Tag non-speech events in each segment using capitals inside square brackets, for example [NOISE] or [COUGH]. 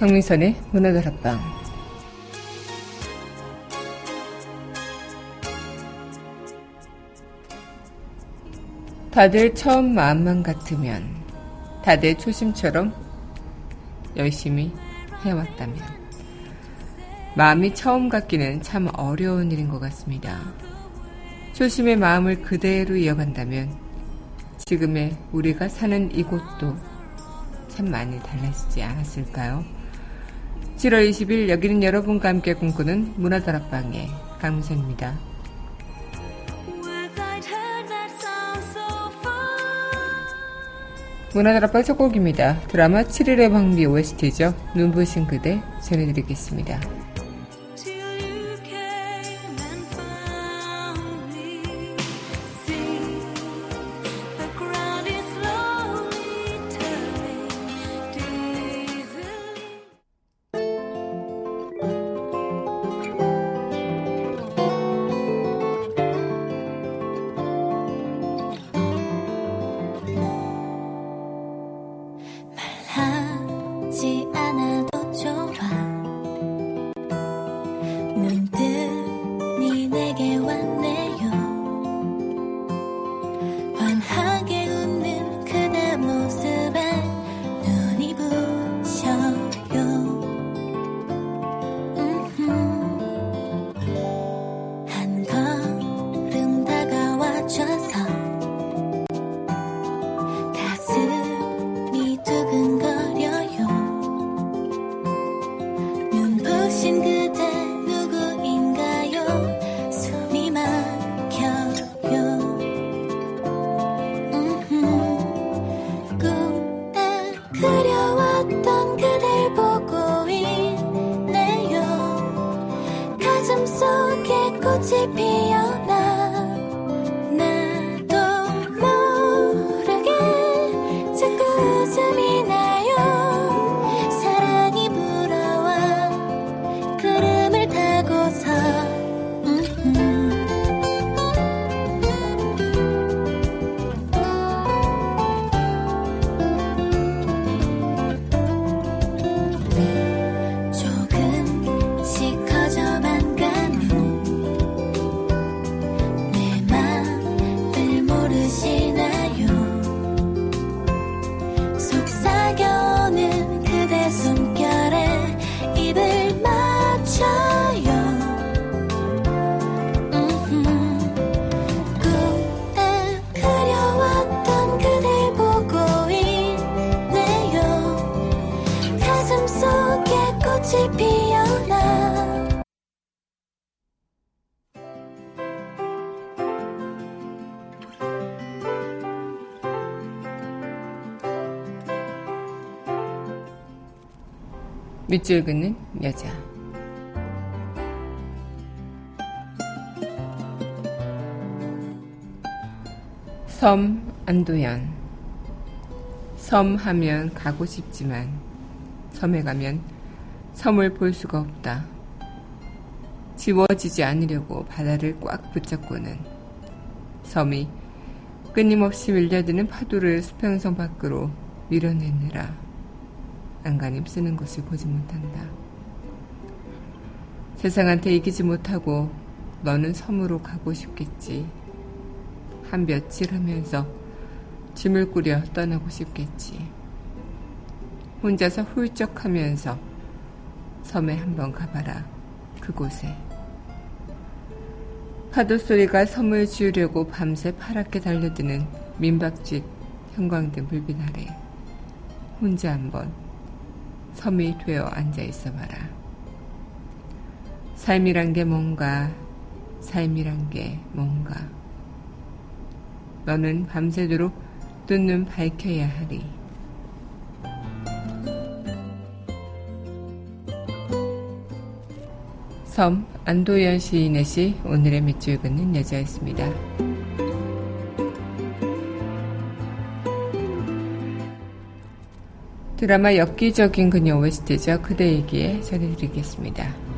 강민선의 문화다락방 다들 처음 마음만 같으면 다들 초심처럼 열심히 해왔다면 마음이 처음 갖기는 참 어려운 일인 것 같습니다. 초심의 마음을 그대로 이어간다면 지금의 우리가 사는 이곳도 참 많이 달라지지 않았을까요? 7월 20일 여기는 여러분과 함께 꿈꾸는 문화다락방의 강민선입니다. 문화다락방 첫 곡입니다. 드라마 7일의 방비 OST죠. 눈부신 그대 전해드리겠습니다. 밑줄 긋는 여자. 섬 안도연. 섬 하면 가고 싶지만 섬에 가면 섬을 볼 수가 없다. 지워지지 않으려고 바다를 꽉 붙잡고는 섬이 끊임없이 밀려드는 파도를 수평선 밖으로 밀어내느라 안간힘 쓰는 것을 보지 못한다. 세상한테 이기지 못하고 너는 섬으로 가고 싶겠지. 한 며칠 하면서 짐을 꾸려 떠나고 싶겠지. 혼자서 훌쩍 하면서 섬에 한번 가봐라. 그곳에. 파도 소리가 섬을 지우려고 밤새 파랗게 달려드는 민박집 형광등 불빛 아래 혼자 한번 섬이 되어 앉아 있어 봐라. 삶이란 게 뭔가, 삶이란 게 뭔가. 너는 밤새도록 눈눈 밝혀야 하리. 섬 안도연 시인의 시 오늘의 밑줄 긋는 여자였습니다. 드라마 엽기적인 그녀 OST죠. 그대에게 전해드리겠습니다.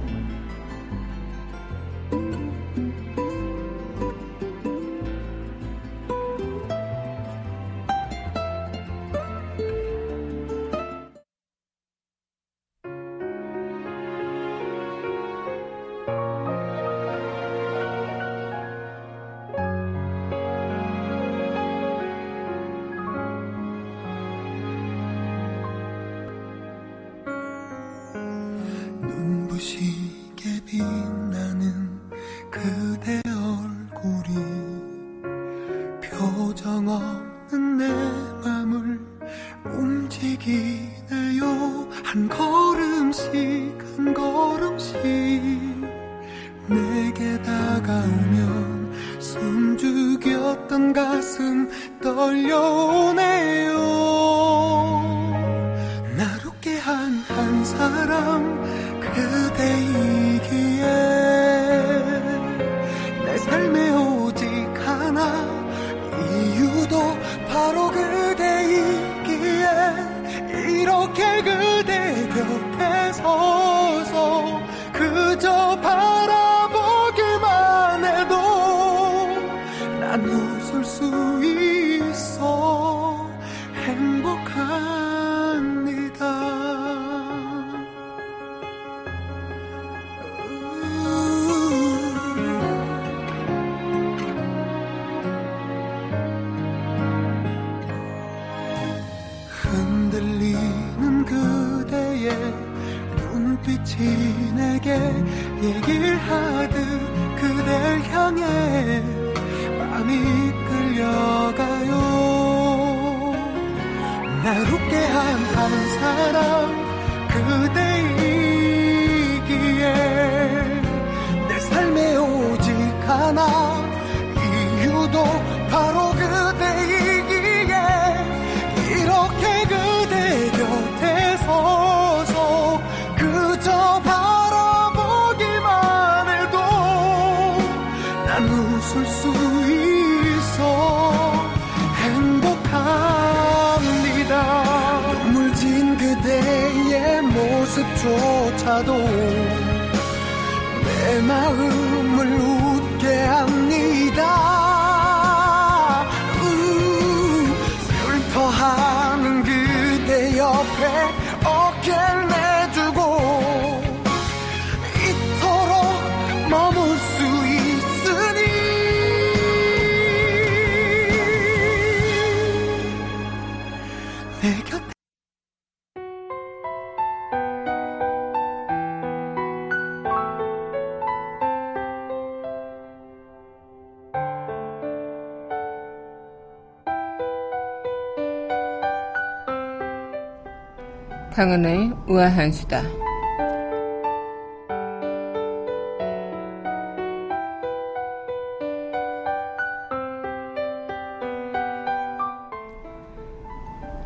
강은하의 우아한 수다.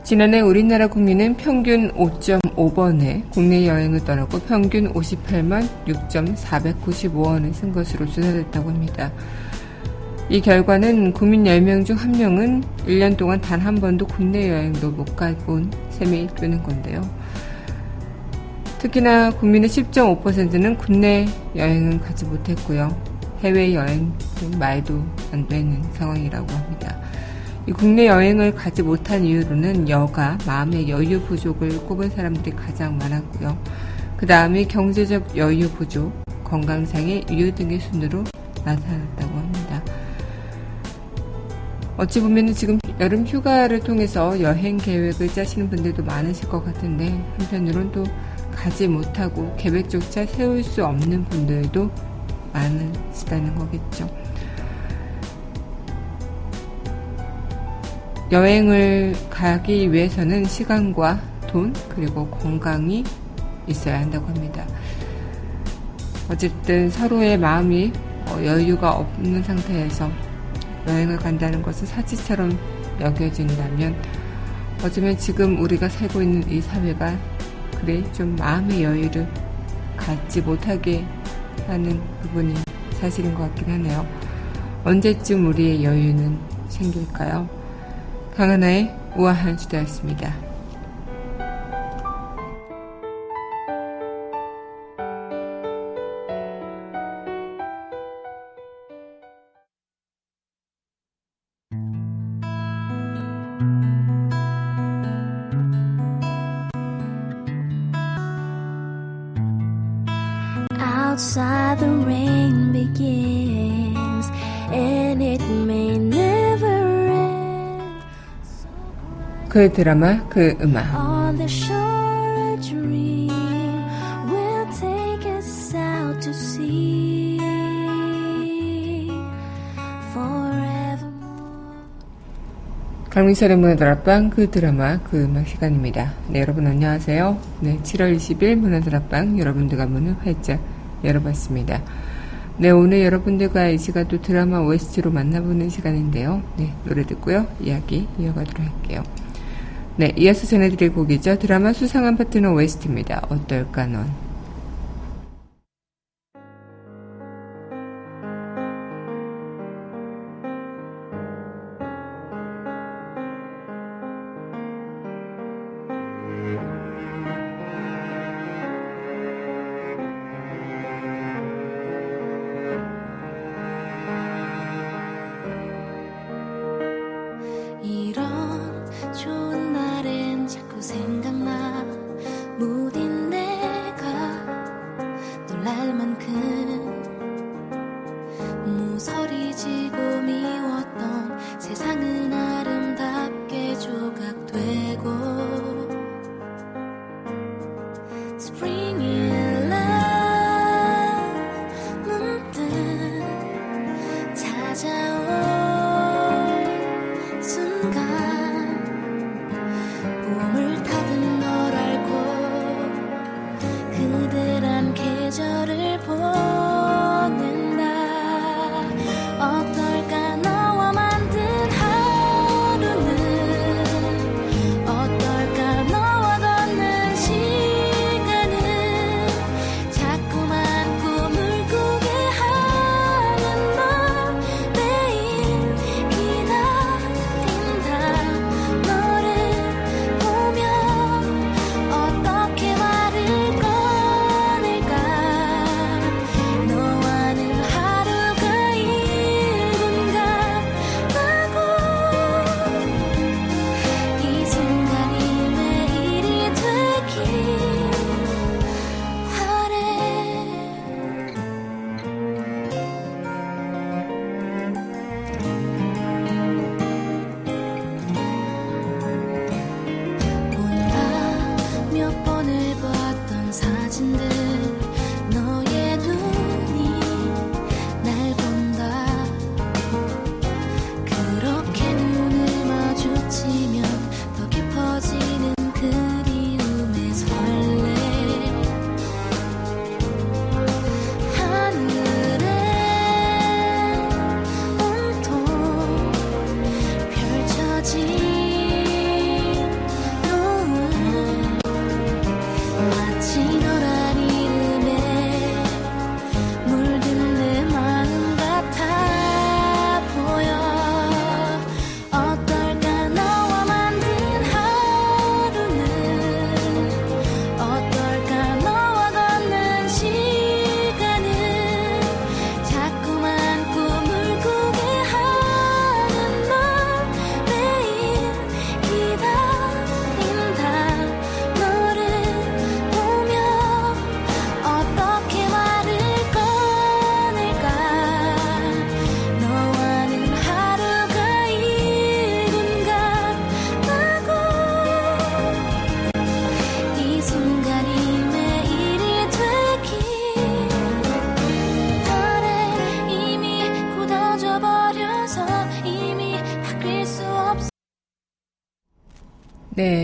지난해 우리나라 국민은 평균 5.5번에 국내 여행을 떠나고 평균 58만 6,495원을 쓴 것으로 조사됐다고 합니다. 이 결과는 국민 10명 중 1명은 1년 동안 단 한 번도 국내 여행도 못 가본 셈이 되는 건데요. 특히나 국민의 10.5%는 국내 여행은 가지 못했고요. 해외 여행 말도 안 되는 상황이라고 합니다. 이 국내 여행을 가지 못한 이유로는 여가, 마음의 여유 부족을 꼽은 사람들이 가장 많았고요. 그 다음에 경제적 여유 부족, 건강상의 이유 등의 순으로 나타났다고 합니다. 어찌 보면 지금 여름 휴가를 통해서 여행 계획을 짜시는 분들도 많으실 것 같은데 한편으론 또 가지 못하고 계획조차 세울 수 없는 분들도 많으시다는 거겠죠. 여행을 가기 위해서는 시간과 돈 그리고 건강이 있어야 한다고 합니다. 어쨌든 서로의 마음이 여유가 없는 상태에서 여행을 간다는 것을 사치처럼 여겨진다면 어쩌면 지금 우리가 살고 있는 이 사회가 그래 좀 마음의 여유를 갖지 못하게 하는 부분이 사실인 것 같긴 하네요. 언제쯤 우리의 여유는 생길까요? 강하나의 우아한 수다였습니다. 그 드라마, 그 음악. 강민철의 문화다락방 그 드라마 그 음악 시간입니다. 네, 여러분 안녕하세요. 네, 7월 20일 문화다락방 여러분들과 문을 활짝 열어봤습니다. 네, 오늘 여러분들과 이 시간 또 드라마 OST로 만나보는 시간인데요. 네, 노래 듣고요. 이야기 이어가도록 할게요. 네, 이어서 전해드릴 곡이죠. 드라마 수상한 파트너 OST입니다. 어떨까 넌.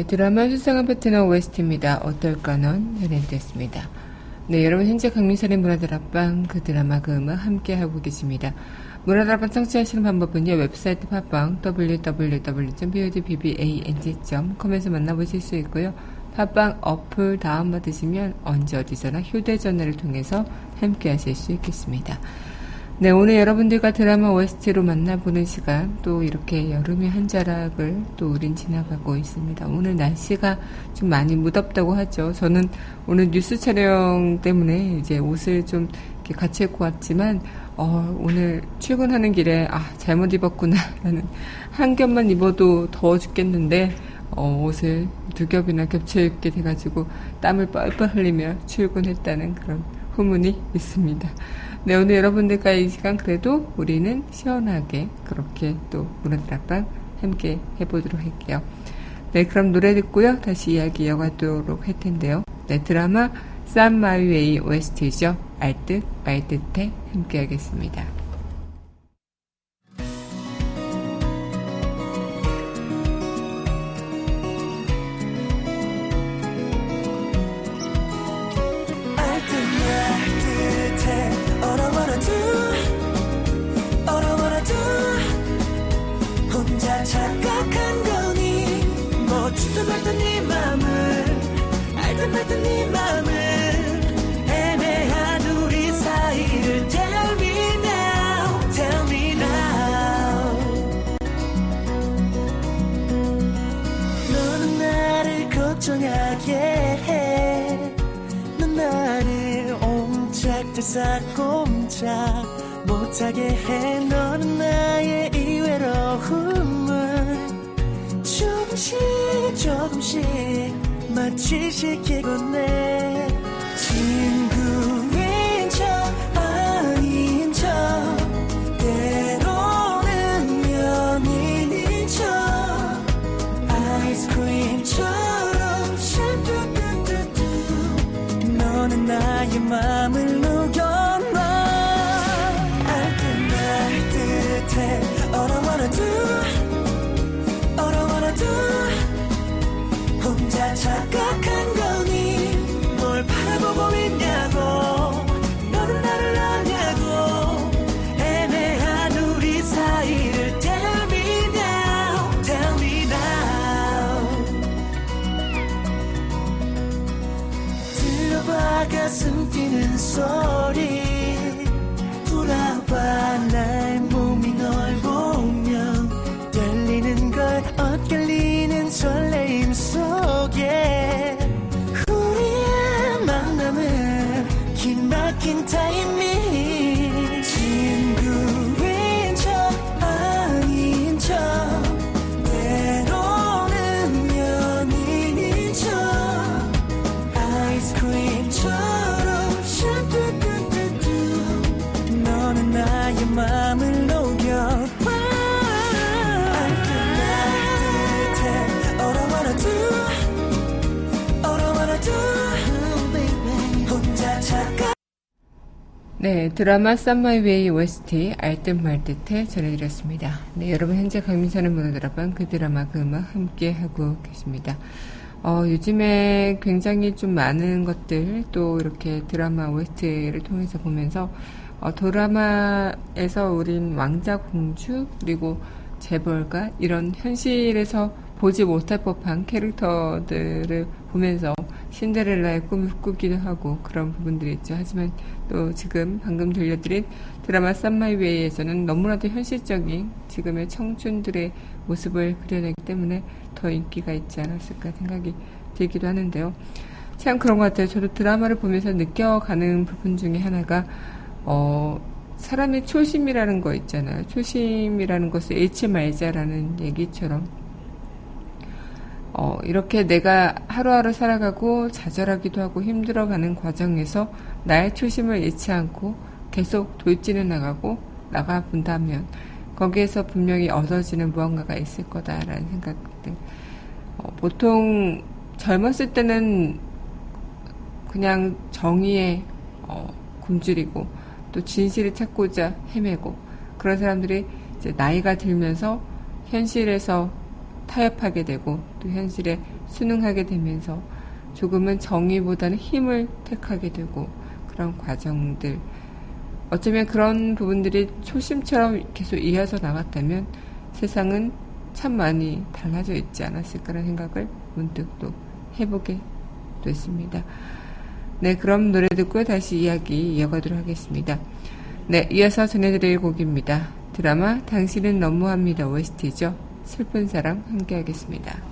네, 드라마 수상한 파트너 OST입니다. 어떨까 넌 연예됐습니다. 네, 여러분 현재 강민선의 문화다락방 그 드라마 그 음악 함께하고 계십니다. 문화다락방 청취하시는 방법은요. 웹사이트 팟빵 www.podbbang.com에서 만나보실 수 있고요. 팟빵 어플 다운받으시면 언제 어디서나 휴대전화를 통해서 함께하실 수 있겠습니다. 네, 오늘 여러분들과 드라마 OST로 만나보는 시간, 또 이렇게 여름의 한 자락을 또 우린 지나가고 있습니다. 오늘 날씨가 좀 많이 무덥다고 하죠. 저는 오늘 뉴스 촬영 때문에 이제 옷을 좀 이렇게 같이 입고 왔지만, 어, 오늘 출근하는 길에, 아, 잘못 입었구나, [LAUGHS] 라는 한 겹만 입어도 더워 죽겠는데, 어, 옷을 두 겹이나 겹쳐 입게 돼가지고 땀을 뻘뻘 흘리며 출근했다는 그런 후문이 있습니다. 네, 오늘 여러분들과 이 시간 그래도 우리는 시원하게 그렇게 또 문화다락방 함께 해보도록 할게요. 네, 그럼 노래 듣고요. 다시 이야기 이어가도록 할 텐데요. 네, 드라마 쌈 마이웨이 OST죠. 알듯 말듯해 함께 하겠습니다. 말던 네 맘을 알던 말던 네 맘을 애매한 우리 사이를 Tell me now Tell me now. 너는 나를 걱정하게 해넌 나를 옴짝달싹 못하게 해. 너는 나의 이 외로움을 조금씩 조금씩 마취시키곤 해 가슴 뛰는 소리 네, 드라마 썸마이웨이 OST 알듯 말듯해 전해드렸습니다. 네, 여러분 현재 강민선의 문화드라방 그 드라마 그 음악 함께 하고 계십니다. 어, 요즘에 굉장히 좀 많은 것들 또 이렇게 드라마 OST를 통해서 보면서 어, 드라마에서 우린 왕자 공주 그리고 재벌가 이런 현실에서 보지 못할 법한 캐릭터들을 보면서 신데렐라의 꿈을 꾸기도 하고 그런 부분들이 있죠. 하지만 또 지금 방금 들려드린 드라마 썸마이웨이에서는 너무나도 현실적인 지금의 청춘들의 모습을 그려내기 때문에 더 인기가 있지 않았을까 생각이 들기도 하는데요. 참 그런 것 같아요. 저도 드라마를 보면서 느껴가는 부분 중에 하나가 어, 사람의 초심이라는 거 있잖아요. 초심이라는 것을 잃지 말자라는 얘기처럼 어, 이렇게 내가 하루하루 살아가고 좌절하기도 하고 힘들어가는 과정에서 나의 초심을 잃지 않고 계속 돌진해 나가고 나가 본다면 거기에서 분명히 얻어지는 무언가가 있을 거다라는 생각들. 어, 보통 젊었을 때는 그냥 정의에 어, 굶주리고 또 진실을 찾고자 헤매고 그런 사람들이 이제 나이가 들면서 현실에서 타협하게 되고 또 현실에 순응하게 되면서 조금은 정의보다는 힘을 택하게 되고 그런 과정들 어쩌면 그런 부분들이 초심처럼 계속 이어져 나갔다면 세상은 참 많이 달라져 있지 않았을까라는 생각을 문득 또 해보게 됐습니다. 네, 그럼 노래 듣고 다시 이야기 이어가도록 하겠습니다. 네, 이어서 전해드릴 곡입니다. 드라마 당신은 너무합니다 OST죠. 슬픈 사랑 함께 하겠습니다.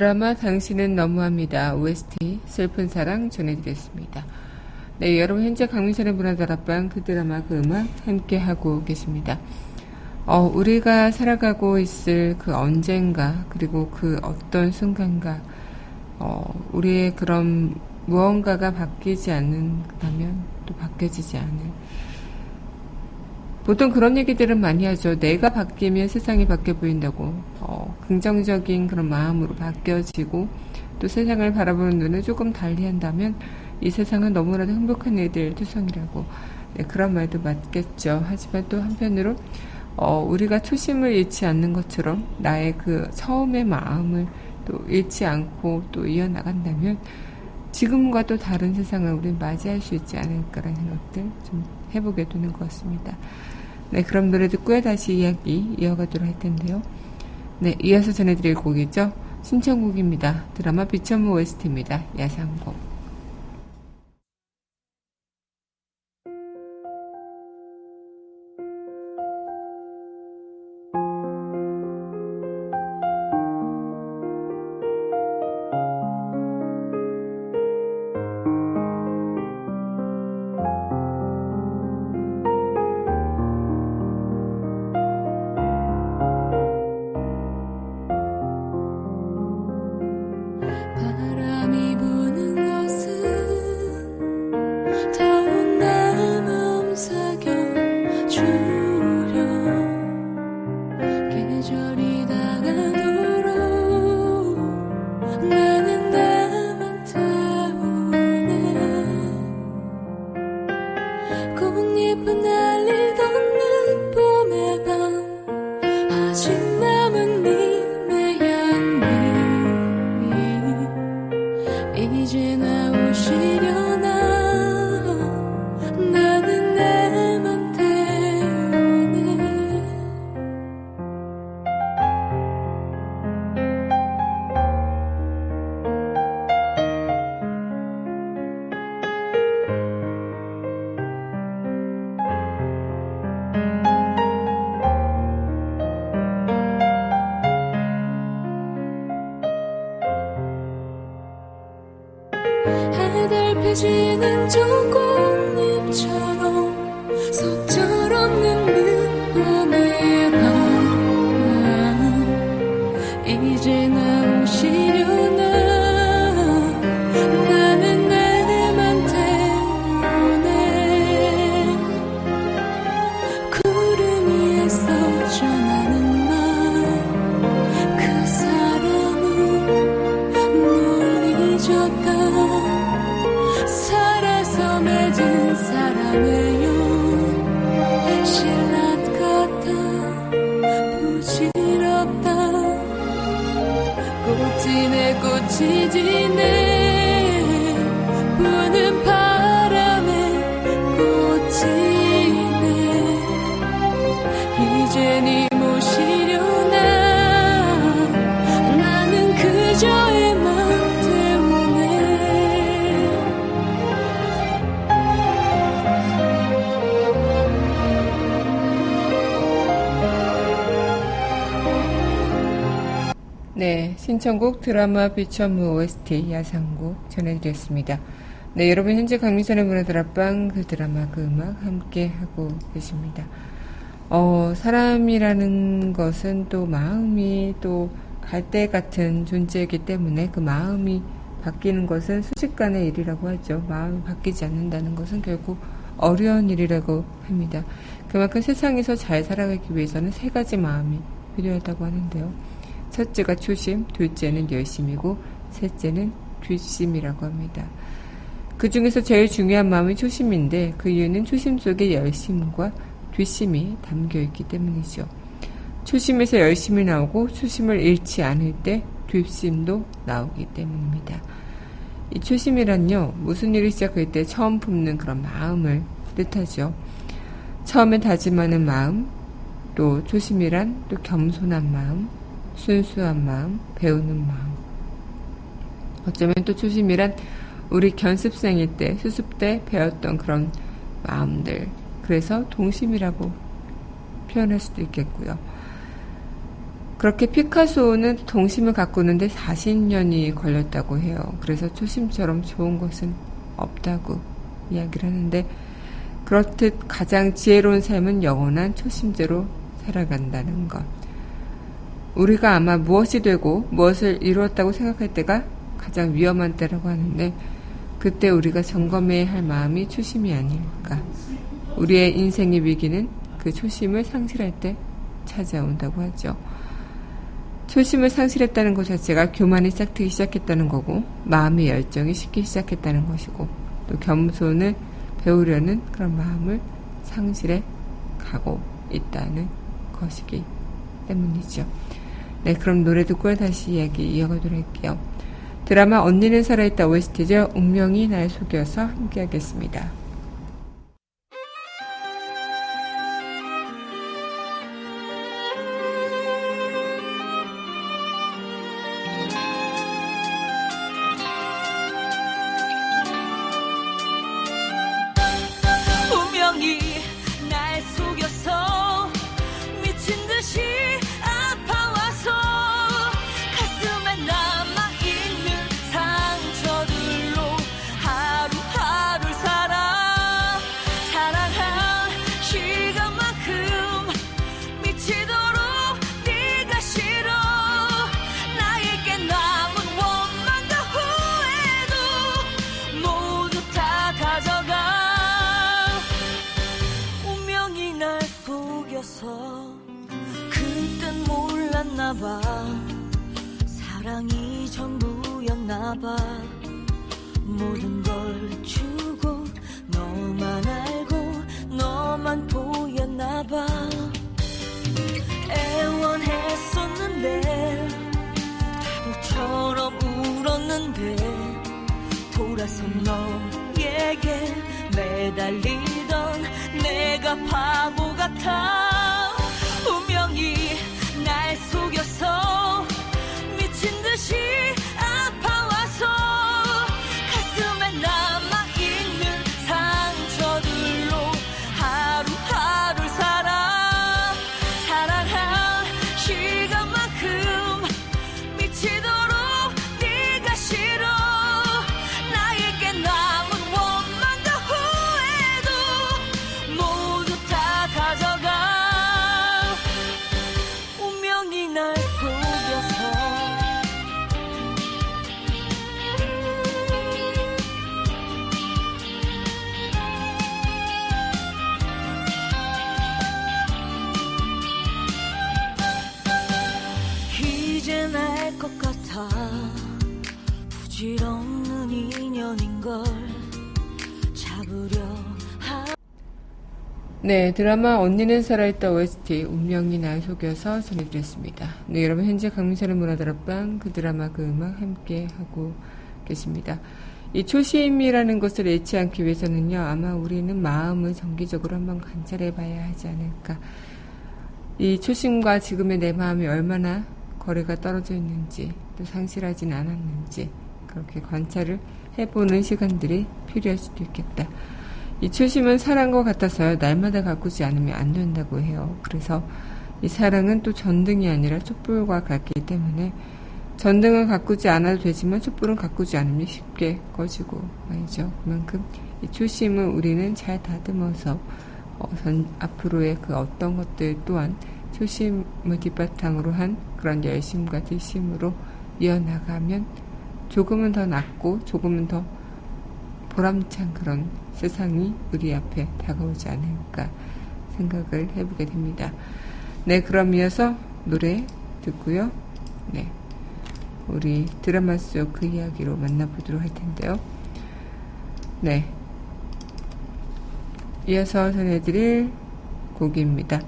드라마 당신은 너무합니다. OST 슬픈 사랑 전해드렸습니다. 네, 여러분 현재 강민선의 문화다락방 그 드라마 그 음악 함께 하고 계십니다. 어, 우리가 살아가고 있을 그 언젠가 그리고 그 어떤 순간가 어, 우리의 그런 무언가가 바뀌지 않는다면 또 바뀌어지지 않을 보통 그런 얘기들은 많이 하죠. 내가 바뀌면 세상이 바뀌어 보인다고. 어, 긍정적인 그런 마음으로 바뀌어지고 또 세상을 바라보는 눈을 조금 달리 한다면 이 세상은 너무나도 행복한 일들 투성이라고. 네, 그런 말도 맞겠죠. 하지만 또 한편으로 어, 우리가 초심을 잃지 않는 것처럼 나의 그 처음의 마음을 또 잃지 않고 또 이어나간다면 지금과 또 다른 세상을 우리는 맞이할 수 있지 않을까라는 생각들 좀 해보게 되는 것 같습니다. 네, 그럼 노래 듣고요. 다시 이야기 이어가도록 할 텐데요. 네, 이어서 전해드릴 곡이죠. 신청곡입니다. 드라마 비천무 OST입니다. 야상곡. 신청곡 드라마 비천무 OST 야상곡 전해드렸습니다. 네, 여러분 현재 강민선의 문화드랍방 그 드라마 그 음악 함께 하고 계십니다. 어, 사람이라는 것은 또 마음이 또 갈대 같은 존재이기 때문에 그 마음이 바뀌는 것은 순식간의 일이라고 하죠. 마음이 바뀌지 않는다는 것은 결국 어려운 일이라고 합니다. 그만큼 세상에서 잘 살아가기 위해서는 세 가지 마음이 필요하다고 하는데요. 첫째가 초심, 둘째는 열심이고, 셋째는 뒷심이라고 합니다. 그 중에서 제일 중요한 마음이 초심인데, 그 이유는 초심 속에 열심과 뒷심이 담겨 있기 때문이죠. 초심에서 열심이 나오고, 초심을 잃지 않을 때 뒷심도 나오기 때문입니다. 이 초심이란요, 무슨 일을 시작할 때 처음 품는 그런 마음을 뜻하죠. 처음에 다짐하는 마음, 또 초심이란 또 겸손한 마음, 순수한 마음, 배우는 마음. 어쩌면 또 초심이란 우리 견습생일 때, 수습 때 배웠던 그런 마음들. 그래서 동심이라고 표현할 수도 있겠고요. 그렇게 피카소는 동심을 가꾸는데 40년이 걸렸다고 해요. 그래서 초심처럼 좋은 것은 없다고 이야기를 하는데, 그렇듯 가장 지혜로운 삶은 영원한 초심제로 살아간다는 것. 우리가 아마 무엇이 되고 무엇을 이루었다고 생각할 때가 가장 위험한 때라고 하는데, 그때 우리가 점검해야 할 마음이 초심이 아닐까. 우리의 인생의 위기는 그 초심을 상실할 때 찾아온다고 하죠. 초심을 상실했다는 것 자체가 교만이 싹트기 시작했다는 거고, 마음의 열정이 식기 시작했다는 것이고, 또 겸손을 배우려는 그런 마음을 상실해 가고 있다는 것이기 때문이죠. 네, 그럼 노래 듣고 다시 이야기 이어가도록 할게요. 드라마 언니는 살아있다 OST죠. 운명이 날 속여서 함께 하겠습니다. 사랑이 전부였나 봐. 모든 걸 주고 너만 알고 너만 보였나 봐. 애원했었는데 바보처럼 울었는데 돌아선 너에게 매달리던 내가 바보 같아 네, 드라마 언니는 살아있다 OST 운명이 날 속여서 전해드렸습니다. 네, 여러분 현재 강민철의 문화다락방 그 드라마 그 음악 함께 하고 계십니다. 이 초심이라는 것을 잃지 않기 위해서는요, 아마 우리는 마음을 정기적으로 한번 관찰해 봐야 하지 않을까. 이 초심과 지금의 내 마음이 얼마나 거리가 떨어져 있는지, 또 상실하진 않았는지, 그렇게 관찰을 해보는 시간들이 필요할 수도 있겠다. 이 초심은 사랑과 같아서요, 날마다 가꾸지 않으면 안 된다고 해요. 그래서 이 사랑은 또 전등이 아니라 촛불과 같기 때문에 전등은 가꾸지 않아도 되지만 촛불은 가꾸지 않으면 쉽게 꺼지고 말이죠. 그만큼 이 초심을 우리는 잘 다듬어서 어, 전, 앞으로의 그 어떤 것들 또한 초심을 뒷바탕으로 한 그런 열심과 뒷심으로 이어나가면 조금은 더 낫고 조금은 더 보람찬 그런 세상이 우리 앞에 다가오지 않을까 생각을 해보게 됩니다. 네, 그럼 이어서 노래 듣고요. 네. 우리 드라마 속 그 이야기로 만나보도록 할 텐데요. 네. 이어서 전해드릴 곡입니다.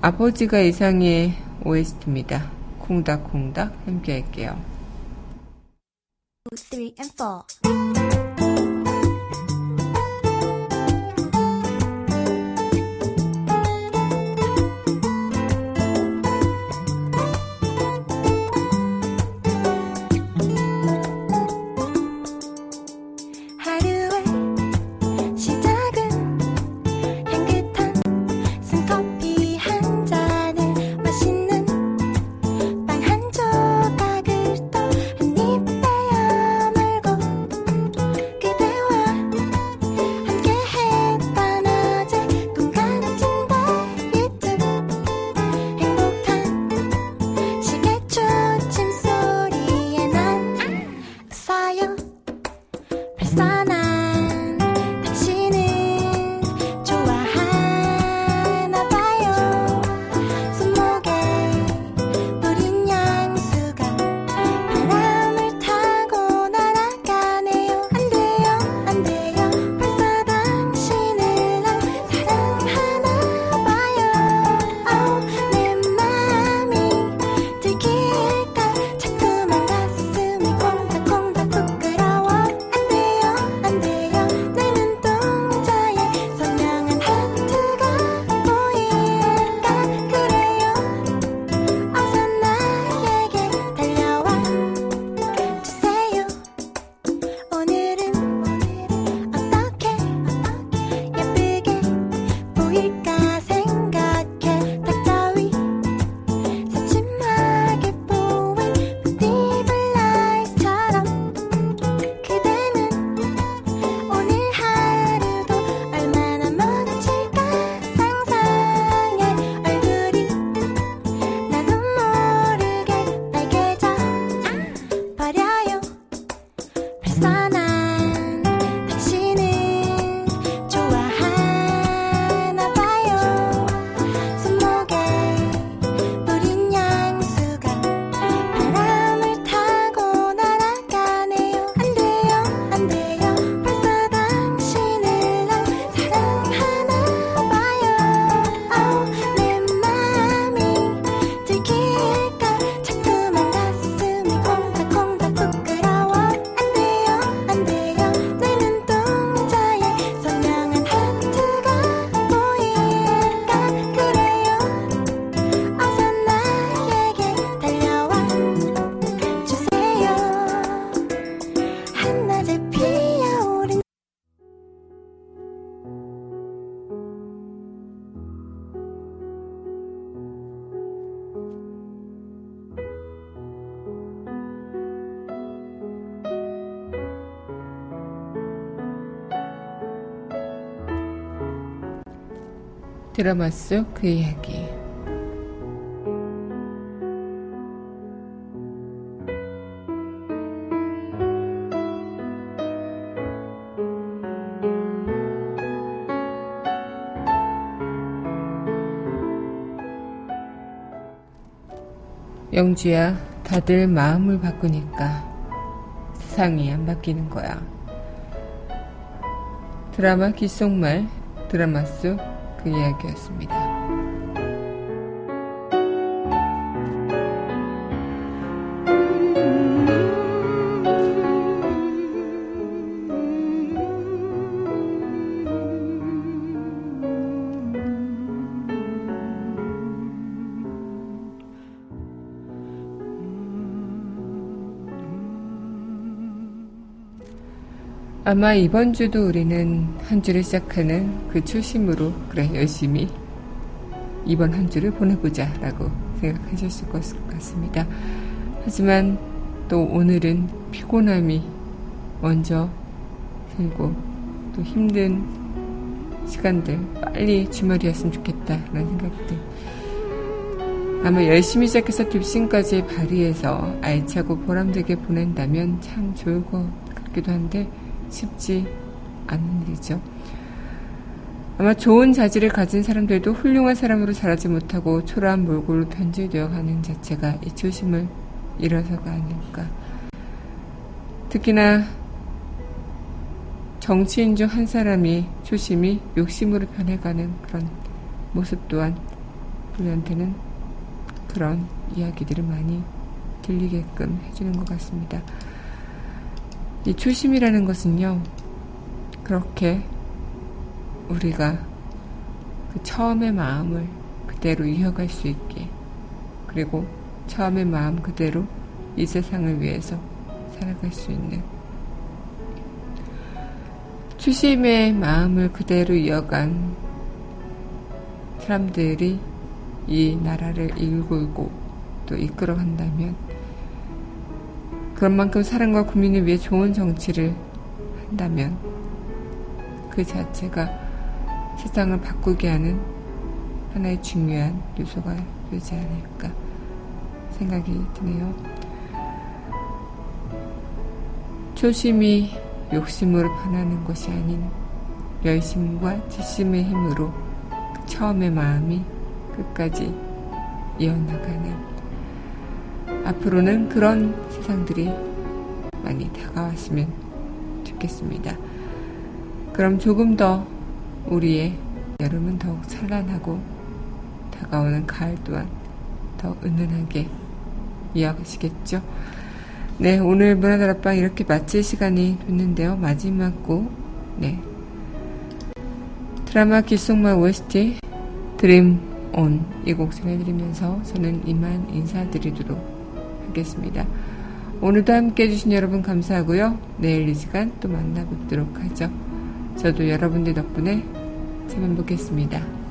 아버지가 이상의 OST입니다. 콩닥콩닥 함께 할게요. Three, and four. 드라마 속 그 이야기. 영주야, 다들 마음을 바꾸니까 세상이 안 바뀌는 거야. 드라마 귓속말, 드라마 속 그 이야기였습니다. 아마 이번 주도 우리는 한 주를 시작하는 그 초심으로 그래 열심히 이번 한 주를 보내보자 라고 생각하셨을 것 같습니다. 하지만 또 오늘은 피곤함이 먼저 들고 또 힘든 시간들 빨리 주말이었으면 좋겠다라는 생각들 아마 열심히 시작해서 딥신까지 발휘해서 알차고 보람되게 보낸다면 참 좋을 것 같기도 한데 쉽지 않은 일이죠. 아마 좋은 자질을 가진 사람들도 훌륭한 사람으로 자라지 못하고 초라한 몰골로 변질되어 가는 자체가 이 초심을 잃어서가 아닐까. 특히나 정치인 중 한 사람이 초심이 욕심으로 변해가는 그런 모습 또한 우리한테는 그런 이야기들을 많이 들리게끔 해주는 것 같습니다. 이 초심이라는 것은요, 그렇게 우리가 그 처음의 마음을 그대로 이어갈 수 있게, 그리고 처음의 마음 그대로 이 세상을 위해서 살아갈 수 있는 초심의 마음을 그대로 이어간 사람들이 이 나라를 일굴고 또 이끌어 간다면 그런 만큼 사람과 국민을 위해 좋은 정치를 한다면 그 자체가 세상을 바꾸게 하는 하나의 중요한 요소가 되지 않을까 생각이 드네요. 초심이 욕심으로 변하는 것이 아닌 열심과 지심의 힘으로 그 처음의 마음이 끝까지 이어나가는 앞으로는 그런 세상들이 많이 다가왔으면 좋겠습니다. 그럼 조금 더 우리의 여름은 더욱 찬란하고 다가오는 가을 또한 더 은은하게 이어가시겠죠? 네, 오늘 문화다락방 이렇게 마칠 시간이 됐는데요. 마지막 곡, 네. 드라마 기속말 OST 드림 온 이 곡 전해드리면서 저는 이만 인사드리도록 하겠습니다. 오늘도 함께 해주신 여러분 감사하고요. 내일 이 시간 또 만나뵙도록 하죠. 저도 여러분들 덕분에 참 행복했습니다.